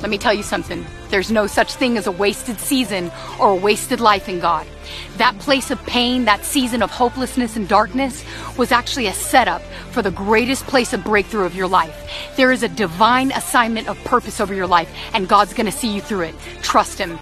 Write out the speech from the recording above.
Let me tell you something. There's no such thing as a wasted season or a wasted life in God. That place of pain, that season of hopelessness and darkness, was actually a setup for the greatest place of breakthrough of your life. There is a divine assignment of purpose over your life, and God's gonna see you through it. Trust Him.